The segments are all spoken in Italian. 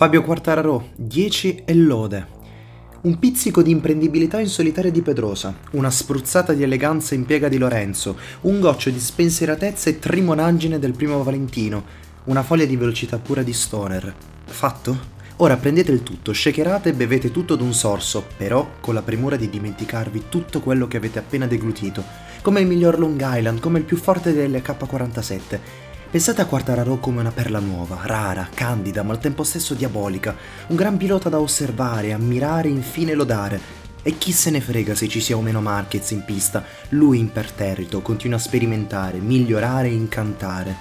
Fabio Quartararo, 10 e lode. Un pizzico di imprendibilità in solitaria di Pedrosa, una spruzzata di eleganza in piega di Lorenzo, un goccio di spensieratezza e trimonaggine del primo Valentino, una foglia di velocità pura di Stoner. Fatto? Ora prendete il tutto, shakerate e bevete tutto d'un sorso, però con la premura di dimenticarvi tutto quello che avete appena deglutito, come il miglior Long Island, come il più forte delle K47 Pensate a Quartararo come una perla nuova, rara, candida, ma al tempo stesso diabolica, un gran pilota da osservare, ammirare e infine lodare. E chi se ne frega se ci sia o meno Marquez in pista, lui imperterrito continua a sperimentare, migliorare e incantare.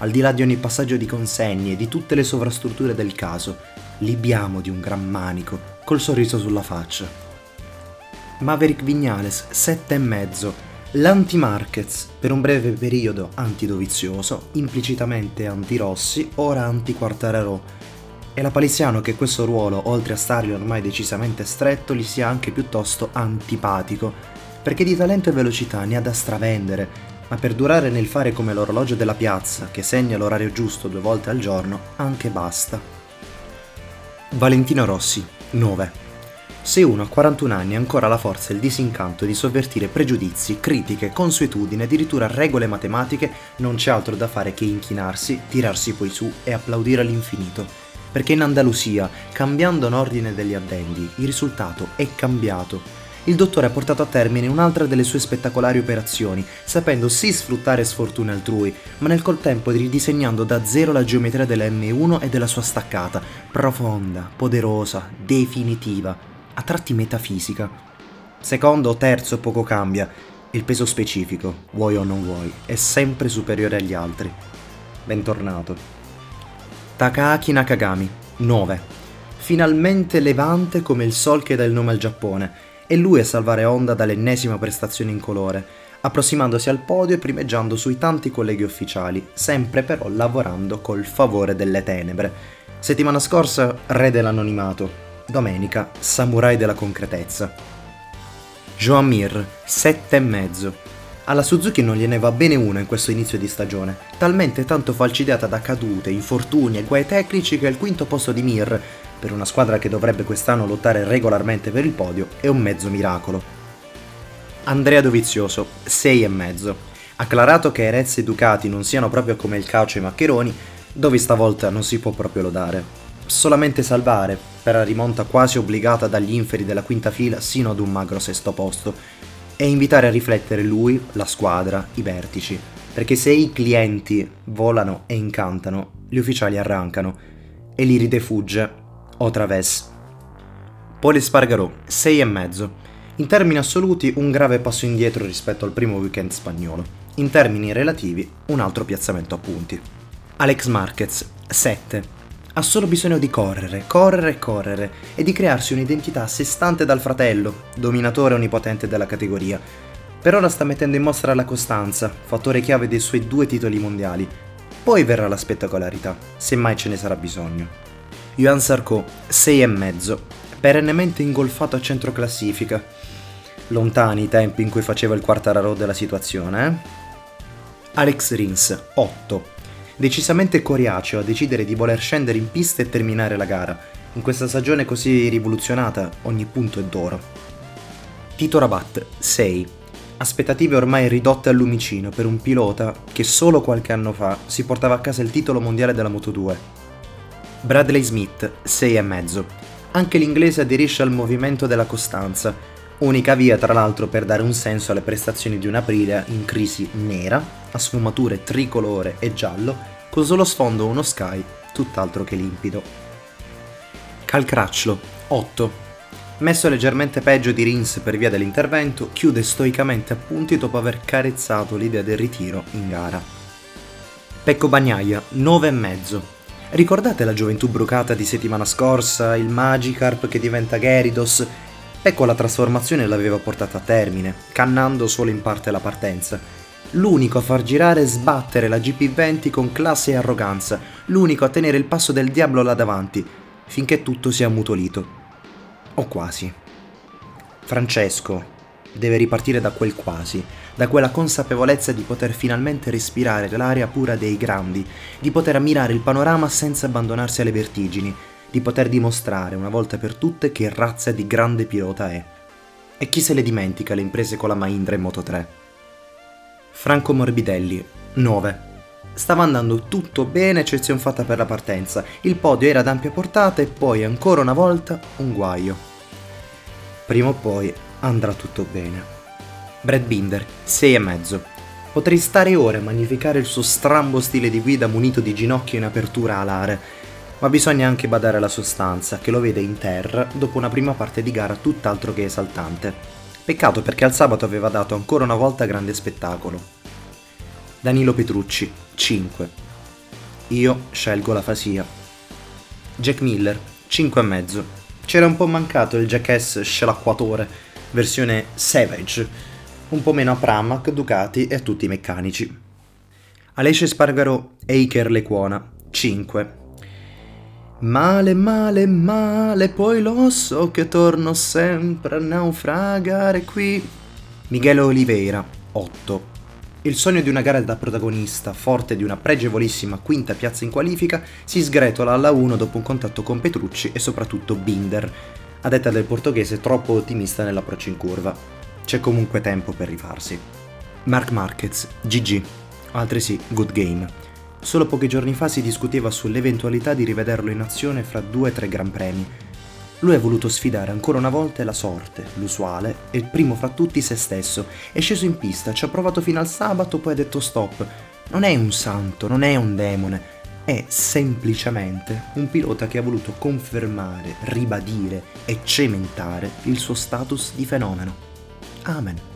Al di là di ogni passaggio di consegne e di tutte le sovrastrutture del caso, libiamo di un gran manico, col sorriso sulla faccia. Maverick Vignales, 7,5 L'anti-markets, per un breve periodo antidovizioso, implicitamente anti-Rossi, ora anti-Quartararo. È la palissiano che questo ruolo, oltre a stargli ormai decisamente stretto, gli sia anche piuttosto antipatico, perché di talento e velocità ne ha da stravendere, ma per durare nel fare come l'orologio della piazza, che segna l'orario giusto due volte al giorno, anche basta. Valentino Rossi, 9. Se uno a 41 anni ha ancora la forza e il disincanto di sovvertire pregiudizi, critiche, consuetudini, addirittura regole matematiche, non c'è altro da fare che inchinarsi, tirarsi poi su e applaudire all'infinito. Perché in Andalusia, cambiando l'ordine degli addendi, il risultato è cambiato. Il dottore ha portato a termine un'altra delle sue spettacolari operazioni, sapendo sì sfruttare sfortune altrui, ma nel contempo ridisegnando da zero la geometria della M1 e della sua staccata, profonda, poderosa, definitiva a tratti metafisica. Secondo o terzo poco cambia, il peso specifico, vuoi o non vuoi, è sempre superiore agli altri. Bentornato. Takaaki Nakagami, 9. Finalmente levante come il sol che dà il nome al Giappone, e lui a salvare Honda dall'ennesima prestazione in colore, approssimandosi al podio e primeggiando sui tanti colleghi ufficiali, sempre però lavorando col favore delle tenebre. Settimana scorsa, re dell'anonimato, Domenica, Samurai della concretezza. Joan Mir, 7,5. Alla Suzuki non gliene va bene una in questo inizio di stagione, talmente tanto falcidiata da cadute, infortuni e guai tecnici che il quinto posto di Mir, per una squadra che dovrebbe quest'anno lottare regolarmente per il podio, è un mezzo miracolo. Andrea Dovizioso, 6,5. Acclarato che Erez e Ducati non siano proprio come il calcio e i maccheroni, Dovi stavolta non si può proprio lodare solamente salvare per la rimonta quasi obbligata dagli inferi della quinta fila sino ad un magro sesto posto e invitare a riflettere lui, la squadra, i vertici, perché se i clienti volano e incantano, gli ufficiali arrancano e l'iride fugge o traves. Poli Spargarò, 6,5. In termini assoluti un grave passo indietro rispetto al primo weekend spagnolo. In termini relativi un altro piazzamento a punti. Alex Marquez, 7 ha solo bisogno di correre, correre e correre e di crearsi un'identità a sé stante dal fratello, dominatore onnipotente della categoria. Per ora sta mettendo in mostra la costanza, fattore chiave dei suoi due titoli mondiali. Poi verrà la spettacolarità, se mai ce ne sarà bisogno. Yuan Sarko, 6,5, perennemente ingolfato a centro classifica. Lontani i tempi in cui faceva il quartararo della situazione, eh? Alex Rins, 8 decisamente coriaceo a decidere di voler scendere in pista e terminare la gara. In questa stagione così rivoluzionata ogni punto è d'oro. Tito Rabat, 6. Aspettative ormai ridotte al lumicino per un pilota che solo qualche anno fa si portava a casa il titolo mondiale della Moto2. Bradley Smith, 6,5. Anche l'inglese aderisce al movimento della costanza, unica via tra l'altro per dare un senso alle prestazioni di un Aprilia in crisi nera a sfumature tricolore e giallo, con sullo sfondo uno sky tutt'altro che limpido. Calcracciolo, 8. Messo leggermente peggio di Rins per via dell'intervento, chiude stoicamente a punti dopo aver carezzato l'idea del ritiro in gara. Pecco Bagnaia, 9,5. Ricordate la gioventù brucata di settimana scorsa, il Magikarp che diventa Gyarados? Pecco la trasformazione l'aveva portata a termine, cannando solo in parte la partenza l'unico a far girare e sbattere la GP20 con classe e arroganza, l'unico a tenere il passo del diavolo là davanti, finché tutto sia ammutolito. O quasi. Francesco deve ripartire da quel quasi, da quella consapevolezza di poter finalmente respirare l'aria pura dei grandi, di poter ammirare il panorama senza abbandonarsi alle vertigini, di poter dimostrare una volta per tutte che razza di grande pilota è. E chi se le dimentica le imprese con la Mahindra in Moto 3? Franco Morbidelli, 9. Stava andando tutto bene, eccezione fatta per la partenza. Il podio era ad ampia portata e poi ancora una volta un guaio. Prima o poi andrà tutto bene. Brad Binder, 6 e mezzo. Potrei stare ore a magnificare il suo strambo stile di guida munito di ginocchio in apertura alare, ma bisogna anche badare alla sostanza, che lo vede in terra dopo una prima parte di gara tutt'altro che esaltante. Peccato perché al sabato aveva dato ancora una volta grande spettacolo. Danilo Petrucci, 5. Io scelgo la Fasia. Jack Miller, 5,5. C'era un po' mancato il Jackass scelacquatore, versione Savage, un po' meno a Pramac, Ducati e a tutti i meccanici. Alesce Spargaro e Lecuona, 5. Male, male, male, poi lo so che torno sempre a naufragare qui. Michele Oliveira, 8. Il sogno di una gara da protagonista, forte di una pregevolissima quinta piazza in qualifica, si sgretola alla 1 dopo un contatto con Petrucci e soprattutto Binder, a detta del portoghese troppo ottimista nell'approccio in curva. C'è comunque tempo per rifarsi. Mark Marquez, GG, altresì good game. Solo pochi giorni fa si discuteva sull'eventualità di rivederlo in azione fra due o tre gran premi, lui ha voluto sfidare ancora una volta la sorte, l'usuale, e il primo fra tutti se stesso. È sceso in pista, ci ha provato fino al sabato, poi ha detto stop. Non è un santo, non è un demone, è semplicemente un pilota che ha voluto confermare, ribadire e cementare il suo status di fenomeno. Amen.